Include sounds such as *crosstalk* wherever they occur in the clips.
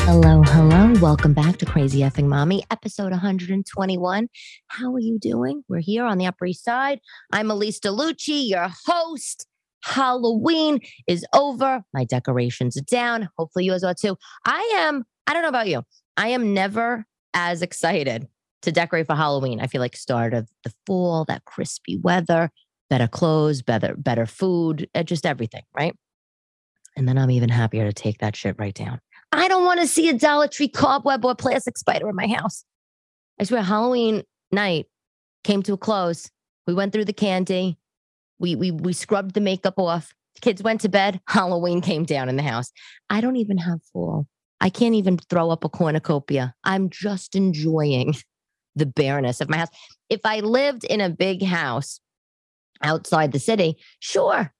Hello, hello. Welcome back to Crazy Effing Mommy, episode 121. How are you doing? We're here on the Upper East Side. I'm Elyse DeLucci, your host. Halloween is over. My decorations are down. Hopefully, you as well too. I am, I don't know about you, I am never as excited to decorate for Halloween. I feel like start of the fall, that crispy weather, better clothes, better, better food, uh, just everything, right? And then I'm even happier to take that shit right down. I don't want to see a Dollar Tree cobweb or plastic spider in my house. I swear, Halloween night came to a close. We went through the candy. We we we scrubbed the makeup off. kids went to bed. Halloween came down in the house. I don't even have fall. I can't even throw up a cornucopia. I'm just enjoying the bareness of my house. If I lived in a big house outside the city, sure,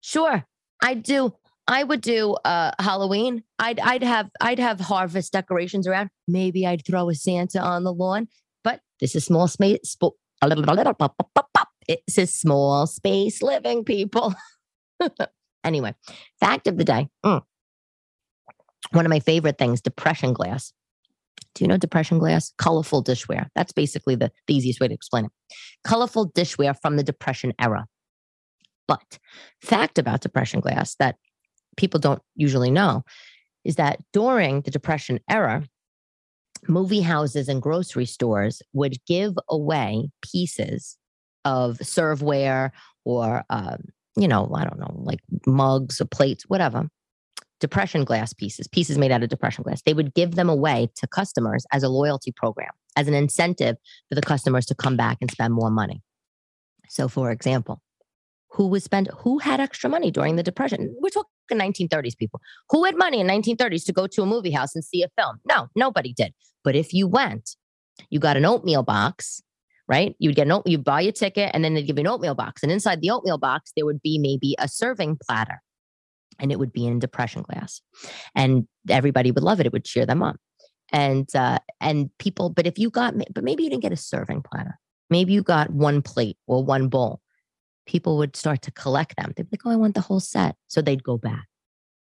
sure, I'd do I would do uh, Halloween. I'd I'd have I'd have harvest decorations around. Maybe I'd throw a Santa on the lawn. But this is small space. Sp- it's a small space living, people. *laughs* anyway, fact of the day. Mm. One of my favorite things: depression glass. Do you know depression glass? Colorful dishware. That's basically the, the easiest way to explain it. Colorful dishware from the depression era. But fact about depression glass that people don't usually know is that during the Depression era, movie houses and grocery stores would give away pieces of serveware or, um, you know, I don't know, like mugs or plates, whatever, depression glass pieces, pieces made out of depression glass. They would give them away to customers as a loyalty program, as an incentive for the customers to come back and spend more money. So, for example, who was spent who had extra money during the depression we're talking 1930s people. Who had money in 1930s to go to a movie house and see a film? No nobody did. But if you went you got an oatmeal box right? You'd get an oat you buy a ticket and then they'd give you an oatmeal box. And inside the oatmeal box there would be maybe a serving platter and it would be in depression glass. And everybody would love it. It would cheer them up. And uh and people but if you got but maybe you didn't get a serving platter. Maybe you got one plate or one bowl people would start to collect them. They'd be like, "Oh, I want the whole set," so they'd go back.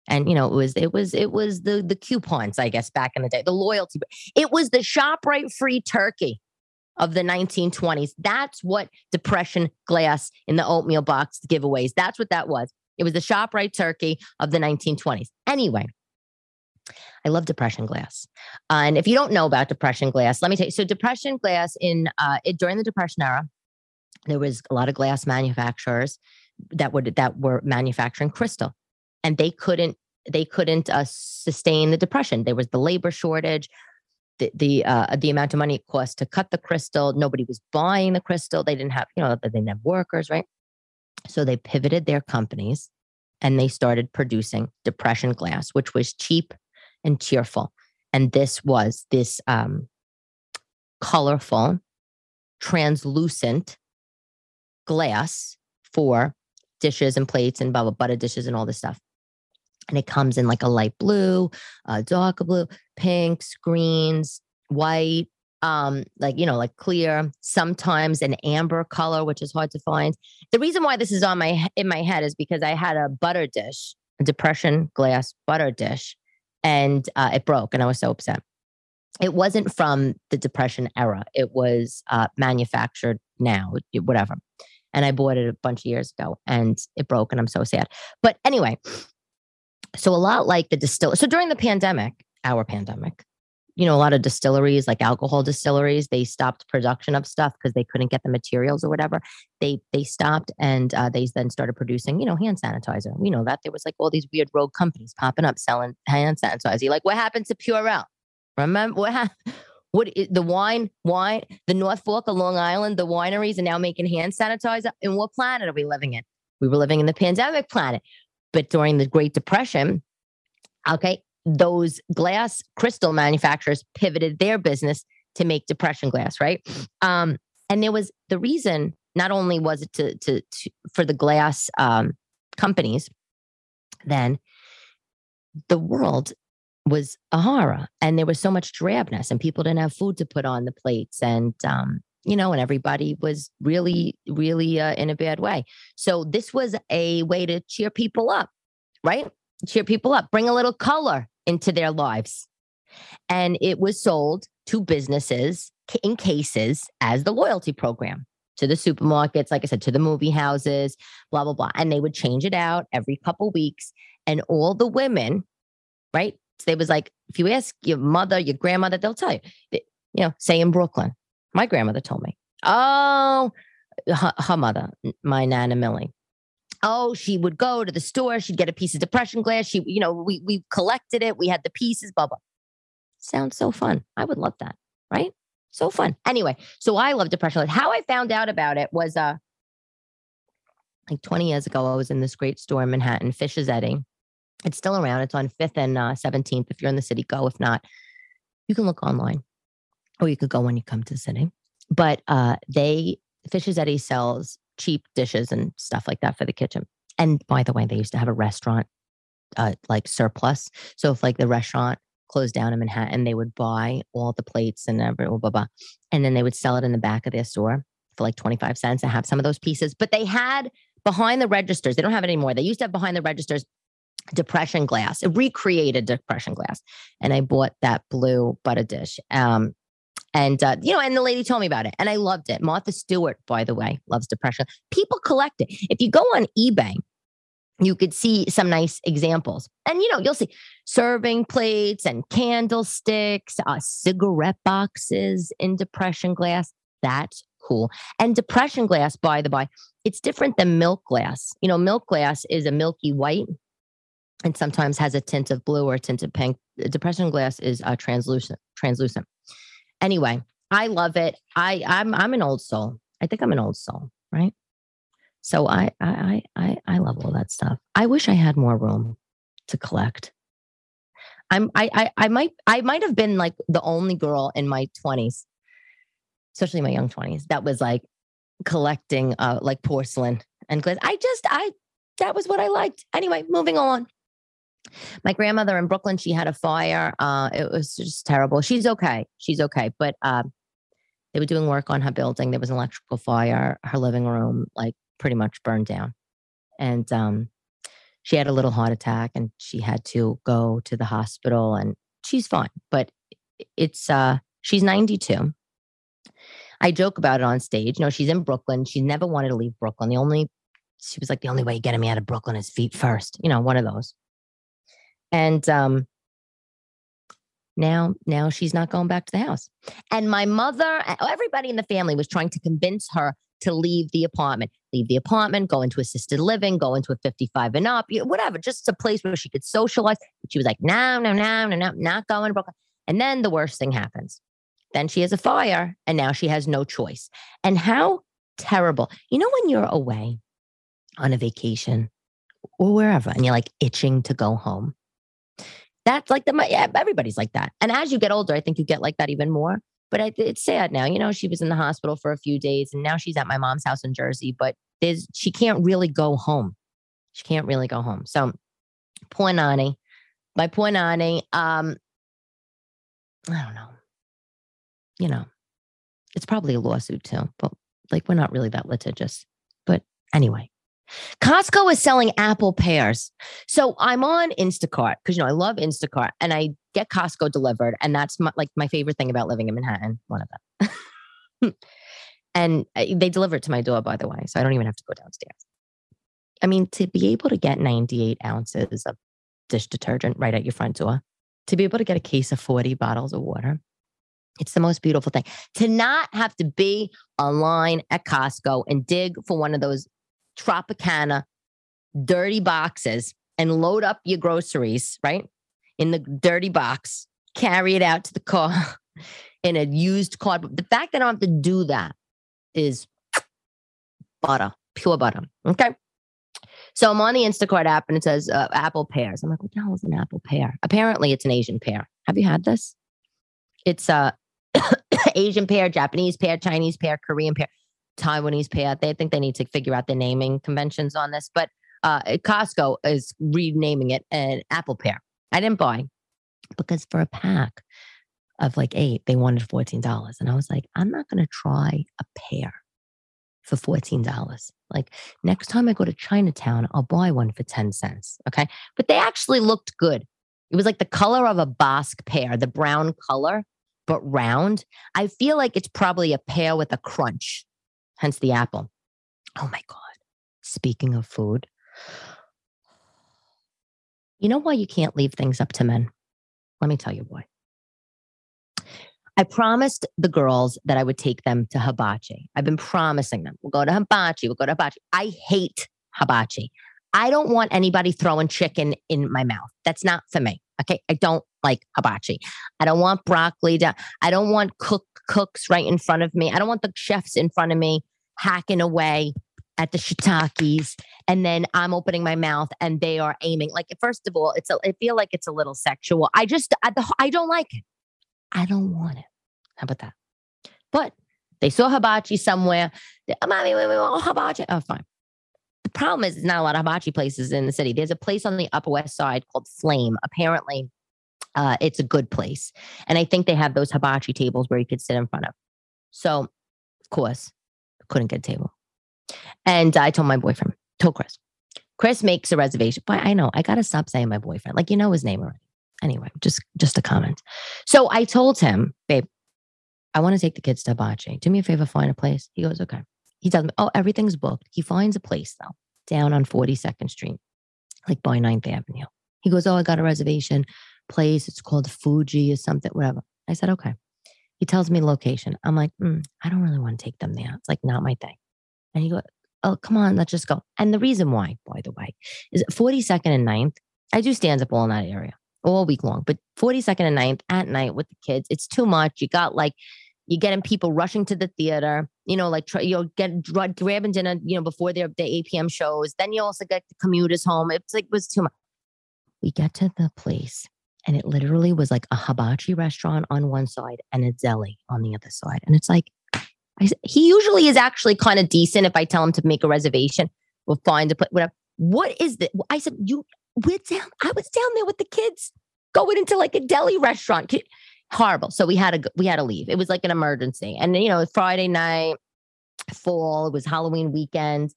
And you know, it was it was it was the the coupons, I guess, back in the day, the loyalty. It was the Shoprite free turkey of the 1920s. That's what depression glass in the oatmeal box giveaways. That's what that was. It was the Shoprite turkey of the 1920s. Anyway, I love depression glass. Uh, and if you don't know about depression glass, let me tell you. So depression glass in uh, it, during the depression era, there was a lot of glass manufacturers that would that were manufacturing crystal. And they couldn't they couldn't uh, sustain the depression. There was the labor shortage the the uh, the amount of money it cost to cut the crystal. Nobody was buying the crystal. They didn't have you know they didn't have workers right? So they pivoted their companies and they started producing depression glass which was cheap and cheerful. And this was this um, colorful translucent glass for dishes and plates and blah, blah, butter dishes and all this stuff. And it comes in like a light blue, a darker blue, pinks, greens, white, um, like, you know, like clear, sometimes an amber color, which is hard to find. The reason why this is on my in my head is because I had a butter dish, a depression glass butter dish, and uh, it broke and I was so upset. It wasn't from the depression era. It was uh, manufactured now, whatever and I bought it a bunch of years ago and it broke and I'm so sad. But anyway, so a lot like the distiller. So during the pandemic, our pandemic, you know, a lot of distilleries, like alcohol distilleries, they stopped production of stuff because they couldn't get the materials or whatever. They they stopped and uh, they then started producing, you know, hand sanitizer. We know that there was like all these weird rogue companies popping up selling hand sanitizer. Like, what happened to Purell? Remember what happened? What the wine, wine, the North Fork of Long Island, the wineries are now making hand sanitizer. And what planet are we living in? We were living in the pandemic planet. But during the Great Depression, okay, those glass crystal manufacturers pivoted their business to make depression glass, right? Um, and there was the reason. Not only was it to, to, to for the glass um, companies, then the world was a horror and there was so much drabness and people didn't have food to put on the plates and um, you know and everybody was really really uh, in a bad way so this was a way to cheer people up right cheer people up, bring a little color into their lives. And it was sold to businesses in cases as the loyalty program to the supermarkets, like I said, to the movie houses, blah, blah, blah. And they would change it out every couple weeks. And all the women, right? They was like, if you ask your mother, your grandmother, they'll tell you, you know, say in Brooklyn, my grandmother told me, oh, her, her mother, my Nana Millie. Oh, she would go to the store. She'd get a piece of depression glass. She, you know, we we collected it. We had the pieces. Blah blah. Sounds so fun. I would love that. Right? So fun. Anyway, so I love depression. How I found out about it was uh like 20 years ago. I was in this great store in Manhattan, Fishs Eddy. It's still around. It's on 5th and uh, 17th. If you're in the city, go. If not, you can look online or you could go when you come to the city. But uh, they Fishs Eddy sells cheap dishes and stuff like that for the kitchen. And by the way, they used to have a restaurant uh, like surplus. So if like the restaurant closed down in Manhattan, they would buy all the plates and every blah, blah, blah, and then they would sell it in the back of their store for like 25 cents and have some of those pieces. But they had behind the registers, they don't have it anymore. They used to have behind the registers depression glass, it recreated depression glass. And I bought that blue butter dish. Um, and, uh, you know, and the lady told me about it and I loved it. Martha Stewart, by the way, loves depression. People collect it. If you go on eBay, you could see some nice examples. And, you know, you'll see serving plates and candlesticks, uh, cigarette boxes in depression glass. That's cool. And depression glass, by the by, it's different than milk glass. You know, milk glass is a milky white and sometimes has a tint of blue or a tint of pink. Depression glass is uh, translucent. Translucent. Anyway, I love it. I I'm I'm an old soul. I think I'm an old soul, right? So I I I I love all that stuff. I wish I had more room to collect. I'm I I, I might I might have been like the only girl in my 20s, especially my young 20s, that was like collecting uh like porcelain and glass. I just I that was what I liked. Anyway, moving on. My grandmother in Brooklyn, she had a fire. Uh, it was just terrible. She's okay. She's okay. But uh, they were doing work on her building. There was an electrical fire. Her living room, like, pretty much burned down. And um, she had a little heart attack and she had to go to the hospital and she's fine. But it's, uh, she's 92. I joke about it on stage. No, she's in Brooklyn. She never wanted to leave Brooklyn. The only, she was like, the only way getting me out of Brooklyn is feet first. You know, one of those. And um, now, now she's not going back to the house. And my mother, everybody in the family was trying to convince her to leave the apartment, leave the apartment, go into assisted living, go into a 55 and up, whatever, just a place where she could socialize. She was like, no, no, no, no, no, not going to Brooklyn. And then the worst thing happens. Then she has a fire and now she has no choice. And how terrible. You know, when you're away on a vacation or wherever and you're like itching to go home that's like the yeah, everybody's like that. And as you get older, I think you get like that even more. But I, it's sad now. You know, she was in the hospital for a few days, and now she's at my mom's house in Jersey. But there's she can't really go home. She can't really go home. So poor Nani, my poor. Um, I don't know. You know, it's probably a lawsuit too. But like, we're not really that litigious. But anyway, Costco is selling apple pears. So I'm on Instacart because, you know, I love Instacart and I get Costco delivered. And that's my, like my favorite thing about living in Manhattan, one of them. *laughs* and uh, they deliver it to my door, by the way. So I don't even have to go downstairs. I mean, to be able to get 98 ounces of dish detergent right at your front door, to be able to get a case of 40 bottles of water, it's the most beautiful thing. To not have to be online at Costco and dig for one of those Tropicana dirty boxes and load up your groceries, right? In the dirty box, carry it out to the car *laughs* in a used cardboard. The fact that I don't have to do that is *tsk* butter, pure butter. Okay. So I'm on the Instacart app and it says uh, apple pears. I'm like, what the hell is an apple pear? Apparently, it's an Asian pear. Have you had this? It's a *coughs* Asian pear, Japanese pear, Chinese pear, Korean pear. Taiwanese pear. They think they need to figure out the naming conventions on this, but uh, Costco is renaming it an apple pear. I didn't buy because for a pack of like eight, they wanted $14. And I was like, I'm not going to try a pear. for $14. Like next time I go to Chinatown, I'll buy one for 10 cents. Okay. But they actually looked good. It was like the color of a Bosc pear, the brown color, but round. I feel like it's probably a pear with a crunch, hence the apple. Oh my God. Speaking of food, you know why you can't leave things up to men? Let me tell you why. I promised the girls that I would take them to hibachi. I've been promising them. We'll go to hibachi. We'll go to hibachi. I hate hibachi. I don't want anybody throwing chicken in my mouth. That's not for me. Okay. I don't like hibachi. I don't want broccoli. To, I don't want cook cooks right in front of me. I don't want the chefs in front of me hacking away at the shiitakes and then I'm opening my mouth and they are aiming. Like first of all, it's a, I feel like it's a little sexual. I just I, I don't like it. I don't want it. How about that? But they saw hibachi somewhere. They, oh, Mommy, we want hibachi. Oh, fine. The problem is, there's not a lot of hibachi places in the city. There's a place on the Upper West Side called Flame. Apparently, uh, it's a good place. And I think they have those hibachi tables where you could sit in front of. So, of course, couldn't get a table. And I told my boyfriend, told Chris, Chris makes a reservation. But I know I got to stop saying my boyfriend. Like, you know his name already. Anyway, just just a comment. So I told him, babe, I want to take the kids to hibachi. Do me a favor, find a place. He goes, okay. He tells me, oh, everything's booked. He finds a place though, down on 42nd Street, like by 9th Avenue. He goes, oh, I got a reservation place. It's called Fuji or something, whatever. I said, okay. He tells me location. I'm like, mm, I don't really want to take them there. It's like not my thing. And he goes, oh, come on, let's just go. And the reason why, by the way, is 42nd and 9th. I do stands up all in that area all week long, but 42nd and 9th at night with the kids, it's too much. You got like you're getting people rushing to the theater, you know, like try, you'll get grabbing dinner, you know, before their the 8 p.m. shows. Then you also get the commuters home. It's like it was too much. We get to the place and it literally was like a hibachi restaurant on one side and a deli on the other side. And it's like, I, he usually is actually kind of decent if I tell him to make a reservation. We'll find a place, whatever. What is that? I said, you, we're down. I was down there with the kids going into like a deli restaurant horrible. So we had to we had to leave. It was like an emergency. And you know, Friday night, fall, it was Halloween weekend.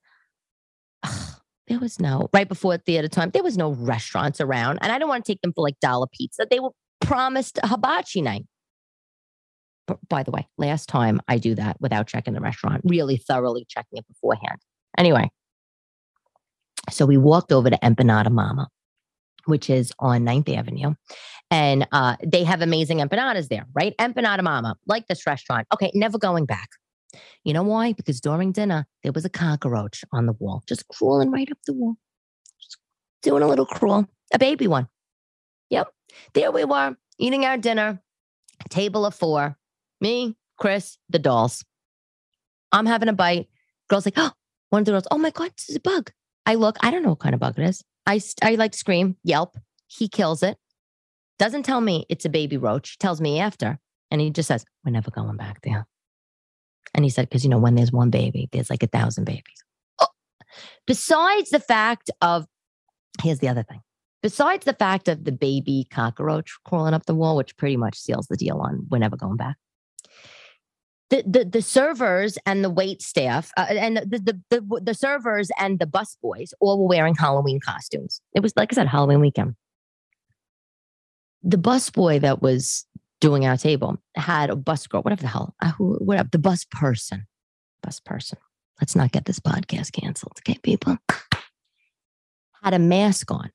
There was no right before theater time. There was no restaurants around, and I don't want to take them for like dollar pizza. They were promised a hibachi night. But by the way, last time I do that without checking the restaurant, really thoroughly checking it beforehand. Anyway, so we walked over to Empanada Mama which is on 9th Avenue. And uh, they have amazing empanadas there, right? Empanada Mama, like this restaurant. Okay, never going back. You know why? Because during dinner, there was a cockroach on the wall, just crawling right up the wall, just doing a little crawl, a baby one. Yep. There we were eating our dinner, table of four, me, Chris, the dolls. I'm having a bite. Girl's like, oh, one of the girls, oh my God, this is a bug. I look, I don't know what kind of bug it is. I, I like scream, yelp. He kills it. Doesn't tell me it's a baby roach. Tells me after. And he just says, We're never going back there. And he said, Because, you know, when there's one baby, there's like a thousand babies. Oh. Besides the fact of, here's the other thing. Besides the fact of the baby cockroach crawling up the wall, which pretty much seals the deal on we're never going back the, the, the servers and the wait staff uh, and the, the, the, the servers and the bus boys all were wearing Halloween costumes. It was, like I said, Halloween weekend. The bus boy that was doing our table had a bus girl, whatever the hell, uh, who, whatever, the bus person, bus person. Let's not get this podcast canceled, okay, people? Had a mask on,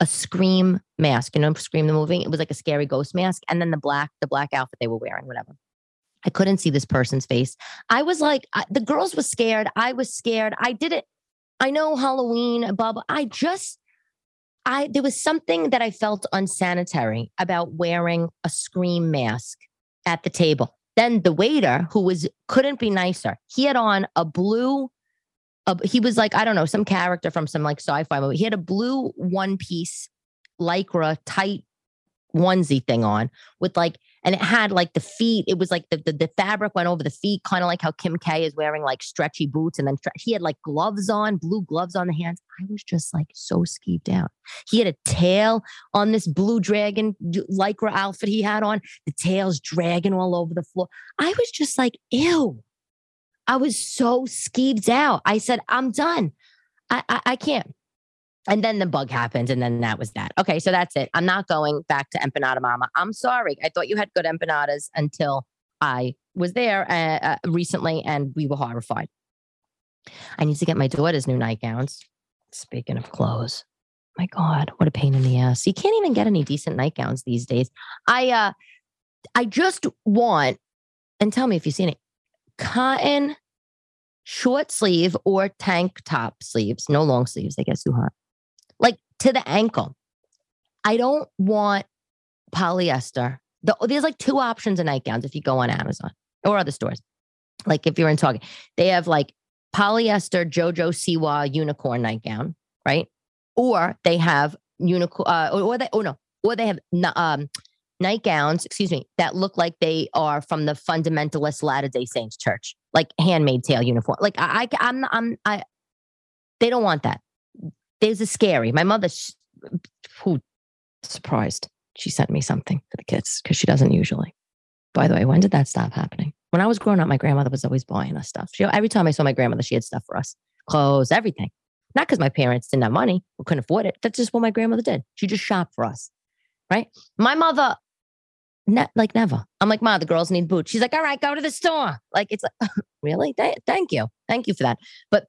a scream mask. You know, Scream the movie. It was like a scary ghost mask, and then the black, the black outfit they were wearing, whatever. I couldn't see this person's face. I was like, I, the girls were scared. I was scared. I did it. I know Halloween, blah. I just, I, there was something that I felt unsanitary about wearing a scream mask at the table. Then the waiter, who was, couldn't be nicer, he had on a blue, he was like, I don't know, some character from some like sci fi movie. He had a blue one piece lycra tight onesie thing on with like and it had like the feet. It was like the the, the fabric went over the feet, kind of like how Kim K is wearing like stretchy boots, and then he had like gloves on, blue gloves on the hands. I was just like so skeeved out. He had a tail on this blue dragon lycra outfit he had on. The tail's dragging all over the floor. I was just like, ew. I was so skeeved out. I said, I'm done. I, I, I can't. And then the bug happened, and then that was that. Okay, so that's it. I'm not going back to Empanada Mama. I'm sorry. I thought you had good empanadas until I was there uh, uh, recently, and we were horrified. I need to get my daughter's new nightgowns. Speaking of clothes, my God, what a pain in the ass. You can't even get any decent nightgowns these days. I uh I just want, and tell me if you've seen it, cotton short sleeve or tank top sleeves, no long sleeves, they get too hot. To the ankle. I don't want polyester. The, there's like two options of nightgowns if you go on Amazon or other stores. Like if you're in Target, they have like polyester JoJo Siwa unicorn nightgown, right? Or they have unicorn, uh, or, or they, oh no, or they have um, nightgowns, excuse me, that look like they are from the fundamentalist Latter Day Saints church, like handmade tail uniform. Like I, I I'm, I'm, I. They don't want that. There's a scary. My mother, who surprised, she sent me something for the kids because she doesn't usually. By the way, when did that stop happening? When I was growing up, my grandmother was always buying us stuff. She, every time I saw my grandmother, she had stuff for us, clothes, everything. Not because my parents didn't have money or couldn't afford it. That's just what my grandmother did. She just shopped for us, right? My mother, ne- like never. I'm like, Ma, the girls need boots. She's like, all right, go to the store. Like, it's like, *laughs* really? Th- thank you. Thank you for that. But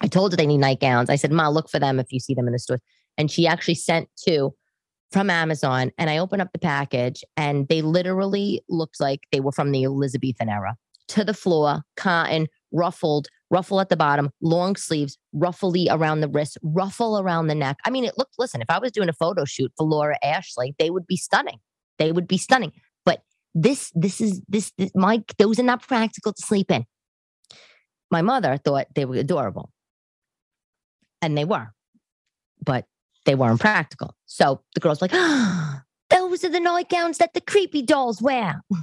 I told her they need nightgowns. I said, Ma, look for them if you see them in the store. And she actually sent two from Amazon and I opened up the package and they literally looked like they were from the Elizabethan era to the floor, cotton, ruffled, ruffle at the bottom, long sleeves, ruffly around the wrist, ruffle around the neck. I mean, it looked, listen, if I was doing a photo shoot for Laura Ashley, they would be stunning. They would be stunning. But this, this is, this, this my, those are not practical to sleep in. My mother thought they were adorable. And they were. But they weren't practical. So the girl's like, oh, *gasps* those are the nightgowns that the creepy dolls wear. *laughs*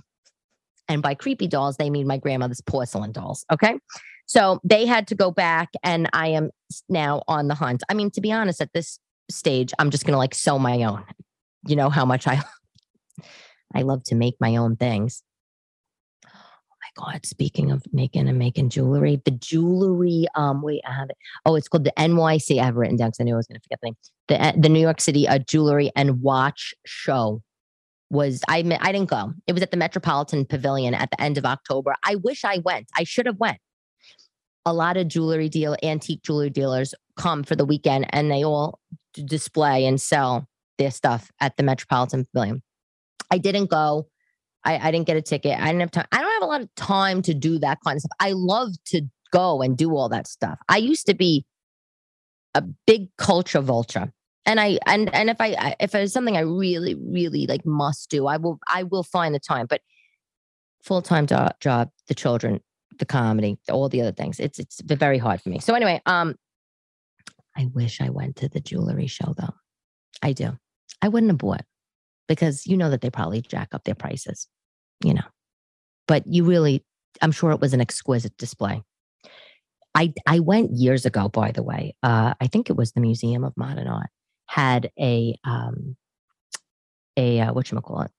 And by creepy dolls, they mean my grandmother's porcelain dolls. Okay. So they had to go back, and I am now on the hunt. I mean, to be honest, at this stage, I'm just going to like sew my own. You know how much I *laughs* I love to make my own things. God, speaking of making and making jewelry, the jewelry, um, wait, I have it. Oh, it's called the NYC. I have written down because I knew I was going to forget the name. The uh, the New York City uh, Jewelry and Watch Show was I I didn't go. It was at the Metropolitan Pavilion at the end of October. I wish I went. I should have went. A lot of jewelry deal, antique jewelry dealers come for the weekend and they all display and sell their stuff at the Metropolitan Pavilion. I didn't go. I, I didn't get a ticket. I didn't have time. I don't have a lot of time to do that kind of stuff. I love to go and do all that stuff. I used to be a big culture vulture. And I and and if I if it's something I really really like must do, I will I will find the time. But full time job, the children, the comedy, all the other things. It's it's very hard for me. So anyway, um, I wish I went to the jewelry show though. I do. I wouldn't have bought because you know that they probably jack up their prices you know, but you really, I'm sure it was an exquisite display. I, I went years ago, by the way. Uh, I think it was the Museum of Modern Art had a um, a uh, what you call it?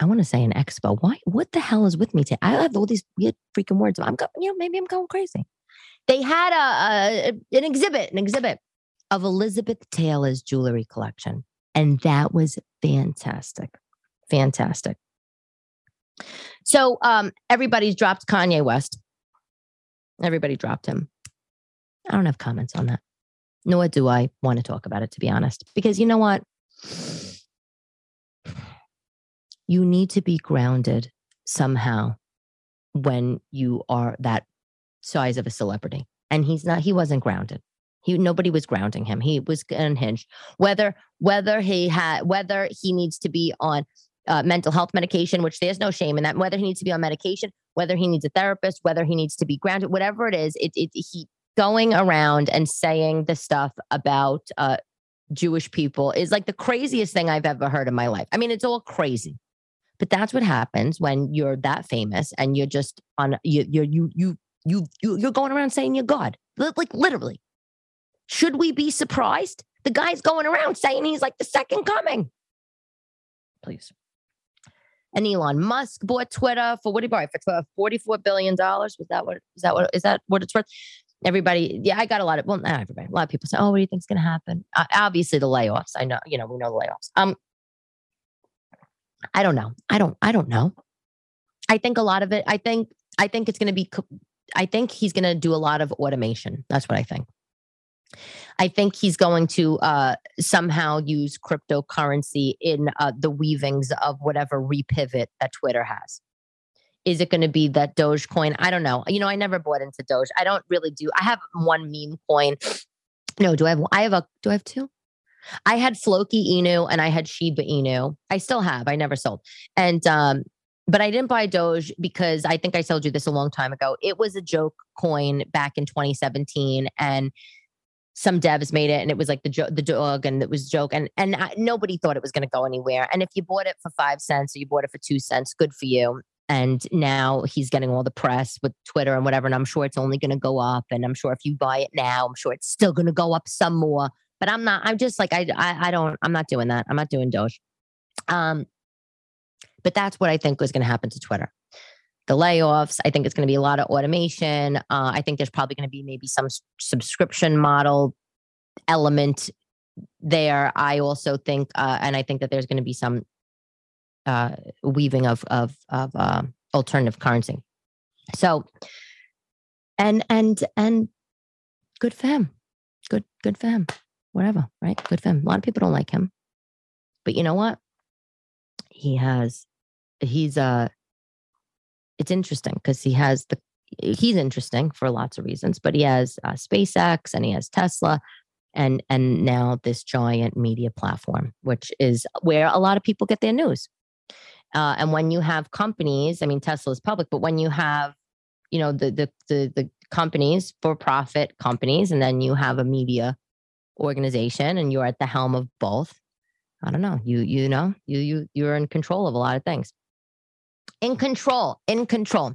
I want to say an expo. Why? What the hell is with me today? I have all these weird freaking words. I'm going, you know, maybe I'm going crazy. They had a, a an exhibit, an exhibit of Elizabeth Taylor's jewelry collection, and that was fantastic, fantastic. So um, everybody's dropped Kanye West. Everybody dropped him. I don't have comments on that. Nor do I want to talk about it, to be honest, because you know what? You need to be grounded somehow when you are that size of a celebrity. And he's not, he wasn't grounded. He nobody was grounding him. He was unhinged. Whether whether he had whether he needs to be on uh, mental health medication, which there's no shame in that. Whether he needs to be on medication, whether he needs a therapist, whether he needs to be grounded, whatever it is, it, it he going around and saying the stuff about uh, Jewish people is like the craziest thing I've ever heard in my life. I mean, it's all crazy, but that's what happens when you're that famous and you're just on you you you you you, you you're going around saying you're God, like literally. Should we be surprised? The guy's going around saying he's like the second coming. Please. And Elon Musk bought Twitter for what he buy for forty-four billion dollars? Was that what is that what is that what it's worth? Everybody, yeah, I got a lot of well, not everybody. A lot of people say, "Oh, what do you think's going to happen?" Uh, obviously, the layoffs. I know, you know, we know the layoffs. Um, I don't know. I don't. I don't know. I think a lot of it. I think. I think it's going to be. I think he's going to do a lot of automation. That's what I think. I think he's going to uh, somehow use cryptocurrency in uh, the weavings of whatever repivot that Twitter has. Is it going to be that Dogecoin? I don't know. You know, I never bought into Doge. I don't really do. I have one meme coin. No, do I have? I have a. Do I have two? I had Floki Inu and I had Shiba Inu. I still have. I never sold. And um, but I didn't buy Doge because I think I told you this a long time ago. It was a joke coin back in 2017, and some devs made it, and it was like the jo- the dog, and it was joke, and and I, nobody thought it was going to go anywhere. And if you bought it for five cents or you bought it for two cents, good for you. And now he's getting all the press with Twitter and whatever, and I'm sure it's only going to go up. And I'm sure if you buy it now, I'm sure it's still going to go up some more. But I'm not. I'm just like I, I I don't. I'm not doing that. I'm not doing Doge. Um, but that's what I think was going to happen to Twitter. The layoffs, I think it's going to be a lot of automation. Uh, I think there's probably going to be maybe some subscription model element there. I also think, uh, and I think that there's going to be some uh, weaving of of of uh, alternative currency. So, and and and good for him. Good good for him. Whatever, right? Good for him. A lot of people don't like him, but you know what? He has he's uh it's interesting because he has the he's interesting for lots of reasons but he has uh, spacex and he has tesla and and now this giant media platform which is where a lot of people get their news. Uh, and when you have companies i mean tesla is public but when you have you know the the the, the companies for profit companies and then you have a media organization and you're at the helm of both i don't know you you know you you you're in control of a lot of things in control, in control.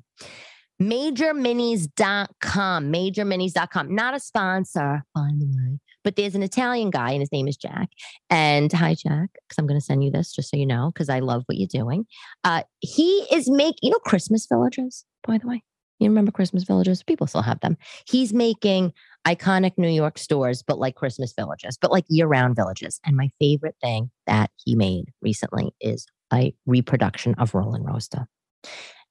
Majorminis.com, majorminis.com, not a sponsor, by the way, but there's an Italian guy and his name is Jack. And hi, Jack, because I'm going to send you this just so you know, because I love what you're doing. Uh, he is making, you know, Christmas villages, by the way. You remember Christmas villages? People still have them. He's making iconic New York stores, but like Christmas villages, but like year round villages. And my favorite thing that he made recently is reproduction of Roll-n-Roaster.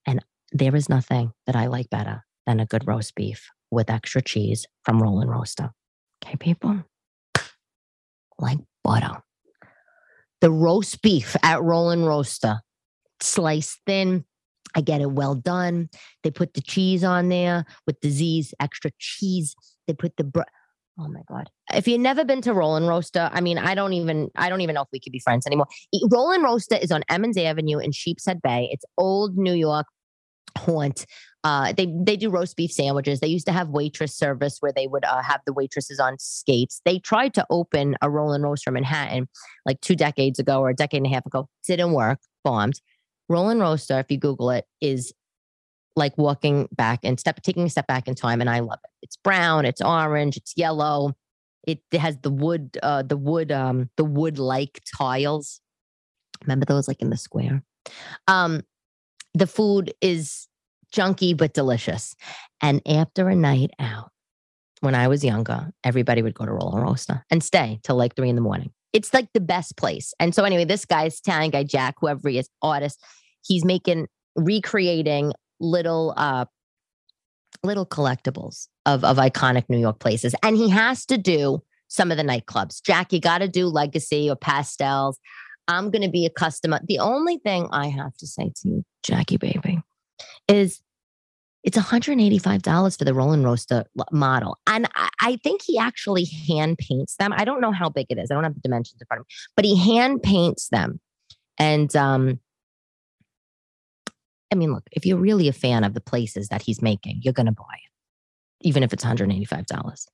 And there is nothing that I like better than a good roast beef with extra cheese from Roll-n-Roaster. Okay, people? Like butter. The roast beef at Roll-n-Roaster, sliced thin. I get it well done. They put the cheese on there with the Z's, extra cheese. They put the Oh my god! If you've never been to Roll-n-Roaster, I mean, I don't even, I don't even know if we could be friends anymore. Roll-n-Roaster is on Emmons Avenue in Sheepshead Bay. It's old New York haunt. Uh, they they do roast beef sandwiches. They used to have waitress service where they would uh, have the waitresses on skates. They tried to open a Roll-n-Roaster in Manhattan like two decades ago or a decade and a half ago. Didn't work. Bombed. Roll-n-Roaster, if you Google it, is like walking back and step taking a step back in time and i love it. It's brown it's orange it's yellow. It, has the wood uh the wood um the wood like tiles. Remember those like in the square? Um the food is junky but delicious. And after a night out when i was younger everybody would go to Roll-n-Roaster and stay till like three in the morning. It's like the best place. And so anyway this guy's italian guy jack whoever he is artist he's making recreating little uh little collectibles of of iconic New York places. And he has to do some of the nightclubs. Jack, you got to do legacy or pastels. I'm going to be a customer. The only thing I have to say to you, Jackie baby, is it's $185 for the Roll-n-Roaster model. And I, I, think he actually hand paints them. I don't know how big it is. I don't have the dimensions in front of me, but he hand paints them. And um, I mean, look, if you're really a fan of the places that he's making, you're going to buy it, even if it's $185.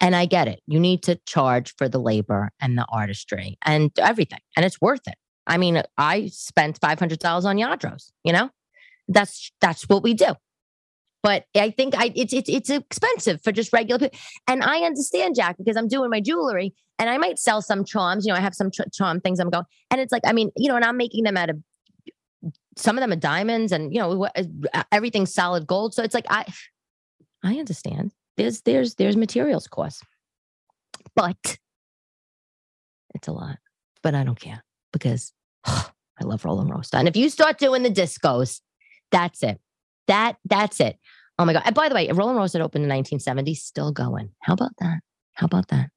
And I get it. You need to charge for the labor and the artistry and everything, and it's worth it. I mean, I spent $500 on Lladros, you know? That's that's what we do. But I think I it's it's it's expensive for just regular people. And I understand, Jack, because I'm doing my jewelry and I might sell some charms. You know, I have some ch- charm things I'm going, and it's like, I mean, you know, and I'm making them out of some of them are diamonds and you know uh, everything's solid gold. So it's like i i understand. There's there's there's materials cost but it's a lot but i don't care because oh, *sighs* i love Roll-n-Roaster and if you start doing the discos that's it. That that's it. Oh my god. And by the way Roll-n-Roaster opened in 1970 still going. How about that? How about that?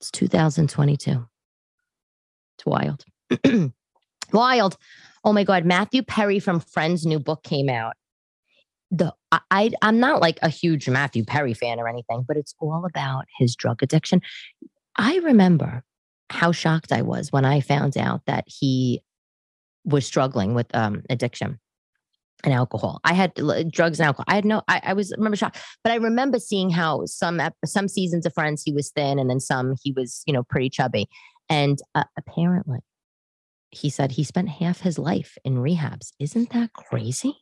It's 2022 it's wild. *clears throat* Wild oh my god matthew perry from friends new book came out the I I'm not like a huge Matthew Perry fan or anything, but it's all about his drug addiction. I remember how shocked I was when I found out that he was struggling with um, addiction and alcohol. I had drugs and alcohol. I had no. I, I was I remember shocked, but I remember seeing how some some seasons of Friends he was thin, and then some he was you know pretty chubby, and uh, apparently he said he spent half his life in rehabs. Isn't that crazy?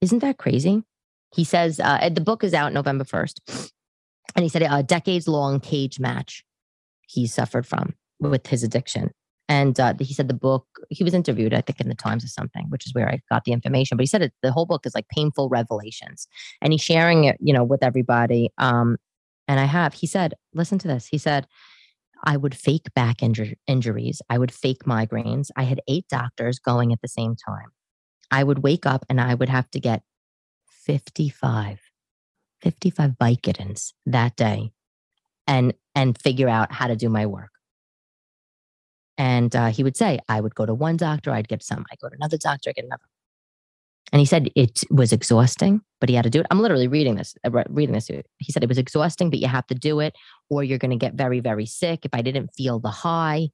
Isn't that crazy? He says uh, the book is out November 1st. And he said a decades long cage match he suffered from with his addiction. And uh, he said the book, he was interviewed, I think, in the Times or something, which is where I got the information. But he said it, the whole book is like painful revelations. And he's sharing it, you know, with everybody. Um, and I have, he said, listen to this. He said, I would fake back injur- injuries. I would fake migraines. I had eight doctors going at the same time. I would wake up and I would have to get 55, 55 Vicodins that day and, and figure out how to do my work. And uh, he would say, I would go to one doctor, I'd get some. I go to another doctor, I get another. And he said it was exhausting, but he had to do it. I'm literally reading this, uh, reading this. He said it was exhausting, but you have to do it, or you're going to get very, very sick. If I didn't feel the high,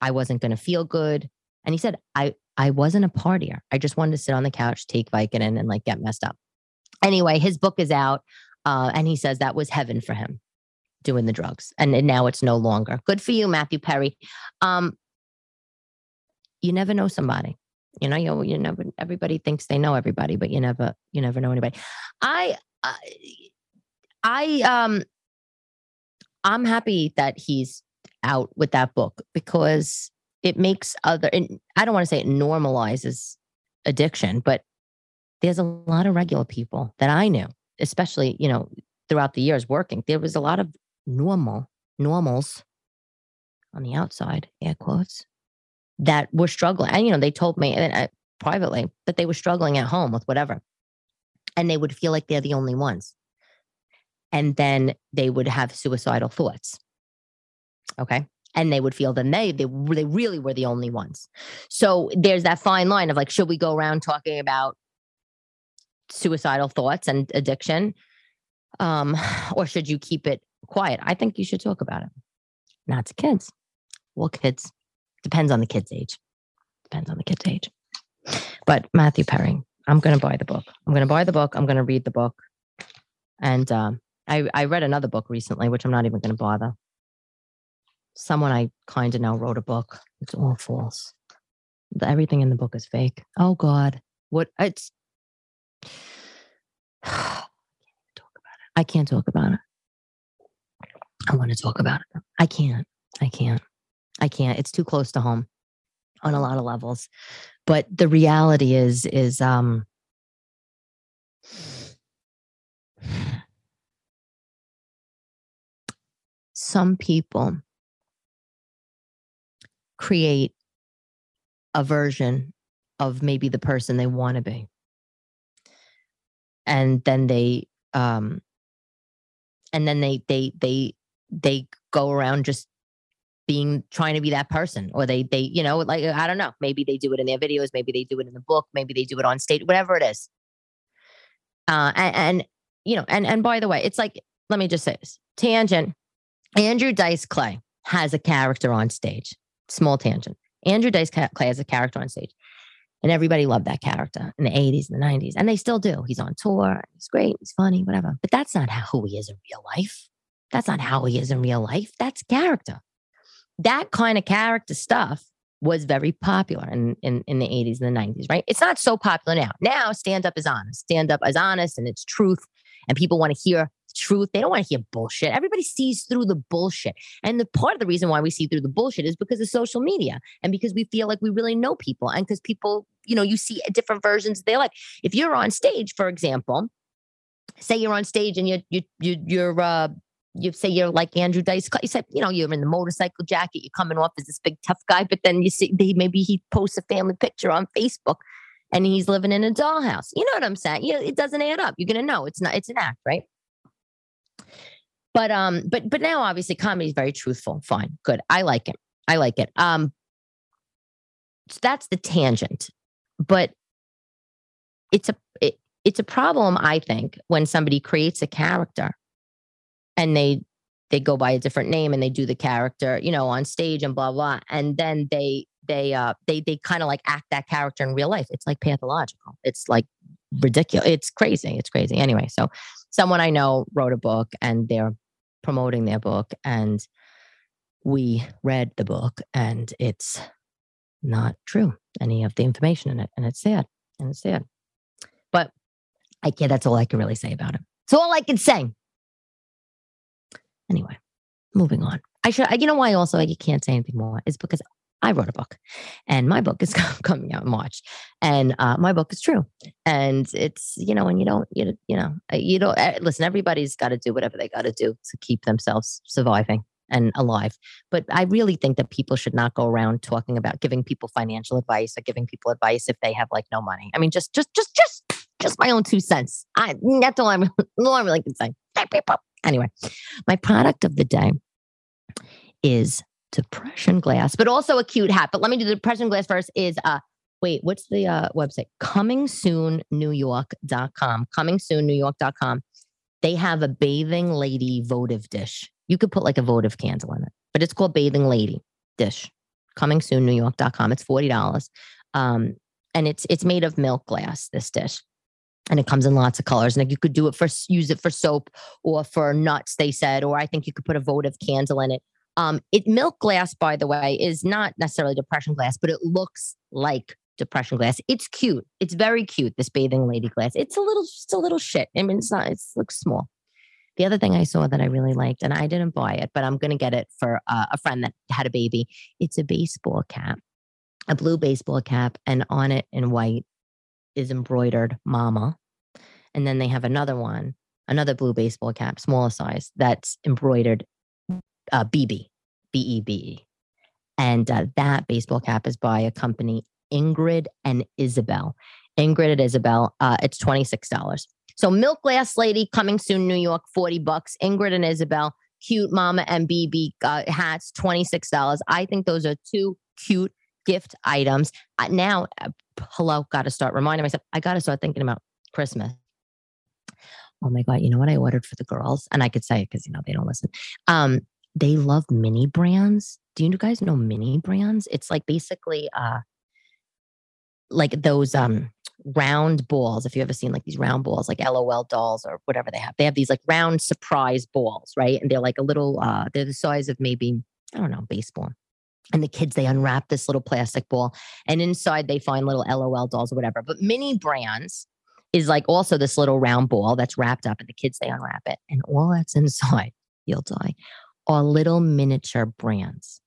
I wasn't going to feel good. And he said, I, I wasn't a partier. I just wanted to sit on the couch, take Vicodin, and like get messed up. Anyway, his book is out, uh, and he says that was heaven for him doing the drugs, and, now it's no longer. Good for you, Matthew Perry. Um, you never know somebody. You know, you you never. Everybody thinks they know everybody, but you never you never know anybody. I I, I um I'm happy that he's out with that book because it makes other and i don't want to say it normalizes addiction but there's a lot of regular people that i knew especially you know throughout the years working. There was a lot of normal normals on the outside air quotes that were struggling. And you know they told me and uh, privately that they were struggling at home with whatever. And they would feel like they're the only ones and then they would have suicidal thoughts okay and they would feel that they, they they really were the only ones. So there's that fine line of like, should we go around talking about suicidal thoughts and addiction, um, *sighs* or should you keep it quiet? I think you should talk about it. Not to kids. Well, kids depends on the kid's age. Depends on the kid's age. But Matthew Perry, I'm going to buy the book. I'm going to buy the book. I'm going to read the book. And um, I, I read another book recently, which I'm not even going to bother someone I kind of know wrote a book. It's all false. Everything in the book is fake. Oh God, what it's. *sighs* I can't talk about it. I want to talk about it. I can't. I can't. I can't. It's too close to home on a lot of levels. But the reality is, is um some people create a version of maybe the person they want to be. And then they um and then they they they they go around just being trying to be that person or they they you know like i don't know maybe they do it in their videos maybe they do it in the book maybe they do it on stage whatever it is. Uh and, and you know and and by the way it's like let me just say this tangent andrew dice clay has a character on stage small tangent. Andrew Dice Clay has a character on stage, and everybody loved that character in the 80s and the 90s, and they still do. He's on tour, he's great, he's funny, whatever. But that's not how he is in real life. That's not how he is in real life. That's character. That kind of character stuff was very popular in, in, in the 80s and the 90s, right? It's not so popular now. Now, stand up is honest. Stand up is honest and it's truth. And people want to hear truth. They don't want to hear bullshit. Everybody sees through the bullshit. And the part of the reason why we see through the bullshit is because of social media and because we feel like we really know people and because people you know, you see different versions of their life. If you're on stage, for example, say you're on stage and you you you you're uh you say you're like Andrew Dice. Clay. You said, you know, you're in the motorcycle jacket, you're coming off as this big tough guy, but then you see they maybe he posts a family picture on Facebook and he's living in a dollhouse. You know what I'm saying? Yeah, it doesn't add up. You're gonna know it's not it's an act, right? But um, but but now obviously comedy is very truthful. Fine, good. I like it. I like it. Um, so that's the tangent, but it's a it, it's a problem. I think when somebody creates a character and they they go by a different name and they do the character, you know, on stage and blah blah, and then they they uh they they kind of like act that character in real life. It's like pathological. It's like ridiculous. It's crazy. It's crazy. Anyway, so someone I know wrote a book and they're promoting their book and we read the book and it's not true. Any of the information in it and it's sad and it's sad. But i can't that's all i can really say about it. It's all i can say. Anyway moving on. I should you know why also i can't say anything more? Is because I wrote a book, and my book is *laughs* coming out in March, and uh, my book is true, and it's you know, and you don't you you know uh, you don't uh, listen. Everybody's got to do whatever they got to do to keep themselves surviving and alive. But I really think that people should not go around talking about giving people financial advice or giving people advice if they have like no money. I mean, just just just just just my own two cents. I that's all I'm *laughs* all I really can say. Anyway, my product of the day is depression glass, but also a cute hat. But let me do the depression glass first. Is uh wait, what's the uh website? Coming soon New York.com. Coming soon New York.com. They have a bathing lady votive dish. You could put like a votive candle in it, but it's called bathing lady dish. Coming soon New York.com. It's $40. Um, and it's it's made of milk glass, this dish and it comes in lots of colors. And like you could do it for use it for soap or for nuts, they said, or I think you could put a votive candle in it. Um, it milk glass, by the way, is not necessarily depression glass, but it looks like depression glass. It's cute. It's very cute. This bathing lady glass. It's a little, just a little shit. I mean, it's not. It looks small. The other thing I saw that I really liked, and I didn't buy it, but I'm going to get it for uh, a friend that had a baby. It's a baseball cap, a blue baseball cap, and on it in white is embroidered "Mama," and then they have another one, another blue baseball cap, smaller size, that's embroidered uh, BB, B E B E. And uh, that baseball cap is by a company, Ingrid and Isabel. Ingrid and Isabel, uh, it's $26. So Milk Glass Lady coming soon, New York, 40 bucks. Ingrid and Isabel, cute Mama and BB uh, hats, $26. I think those are two cute gift items. Uh, now, uh, hello, got to start reminding myself, I got to start thinking about Christmas. Oh my God, you know what I ordered for the girls? And I could say it because, you know, they don't listen. Um, they love mini brands. Do you guys know mini brands? It's like basically uh like those um round balls. If you ever seen like these round balls, like LOL dolls or whatever they have, they have these like round surprise balls, right? And they're like a little, uh, they're the size of maybe, I don't know, baseball. And the kids, they unwrap this little plastic ball and inside they find little LOL dolls or whatever. But mini brands is like also this little round ball that's wrapped up and the kids, they unwrap it and all that's *laughs* inside, you'll die, are little miniature brands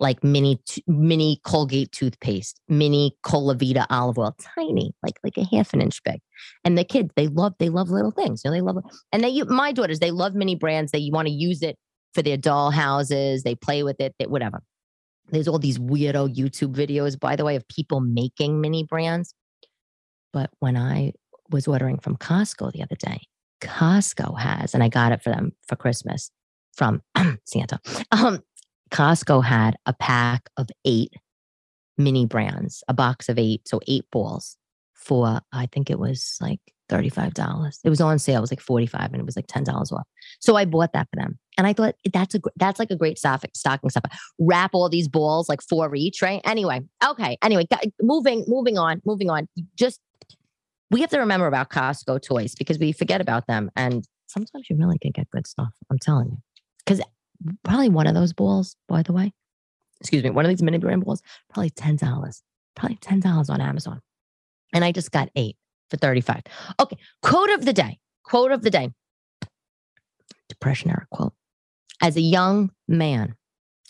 like mini mini Colgate toothpaste, mini Colavita olive oil, tiny, like like a half an inch big. And the kids, they love they love little things. You know, they love and they my daughters, they love mini brands. They want to use it for their doll houses. They play with it, they, whatever. There's all these weirdo YouTube videos, by the way, of people making mini brands. But when I was ordering from Costco the other day, Costco has, and I got it for them for Christmas from *clears throat* Santa. Um, Costco had a pack of eight mini brands, a box of eight, so eight balls for I think it was like $35. It was on sale. It was like 45 and it was like $10 off. So I bought that for them. And I thought that's a that's like a great stocking stocking stuff. Wrap all these balls like four each, right? Anyway, okay. Anyway, moving moving on, moving on. Just we have to remember about Costco toys because we forget about them and sometimes you really can get good stuff. I'm telling you because probably one of those balls, by the way, excuse me, one of these mini brand balls, probably ten dollars, probably ten dollars on Amazon, and I just got eight for thirty five. Okay, quote of the day. Quote of the day. Depression era quote. As a young man,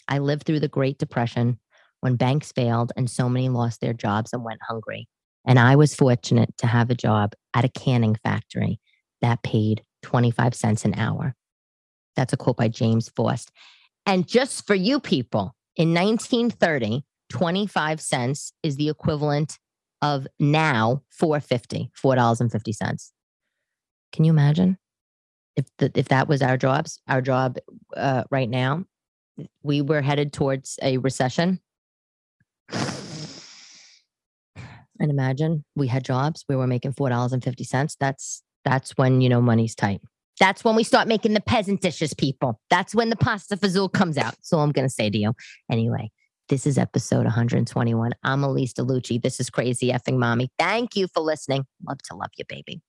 I lived through the Great Depression when banks failed and so many lost their jobs and went hungry. And I was fortunate to have a job at a canning factory that paid 25 cents an hour. That's a quote by James Faust. And just for you people, in 1930, 25 cents is the equivalent of now 450, $4.50. Can you imagine? If the, if that was our jobs, our job uh, right now, we were headed towards a recession. And imagine we had jobs, we were making four dollars and fifty cents. That's that's when you know money's tight. That's when we start making the peasant dishes, people. That's when the pasta fazool comes out. So I'm gonna say to you. Anyway, this is episode 121. I'm Elyse DeLucci. This is Crazy Effing Mommy. Thank you for listening. Love to love you, baby.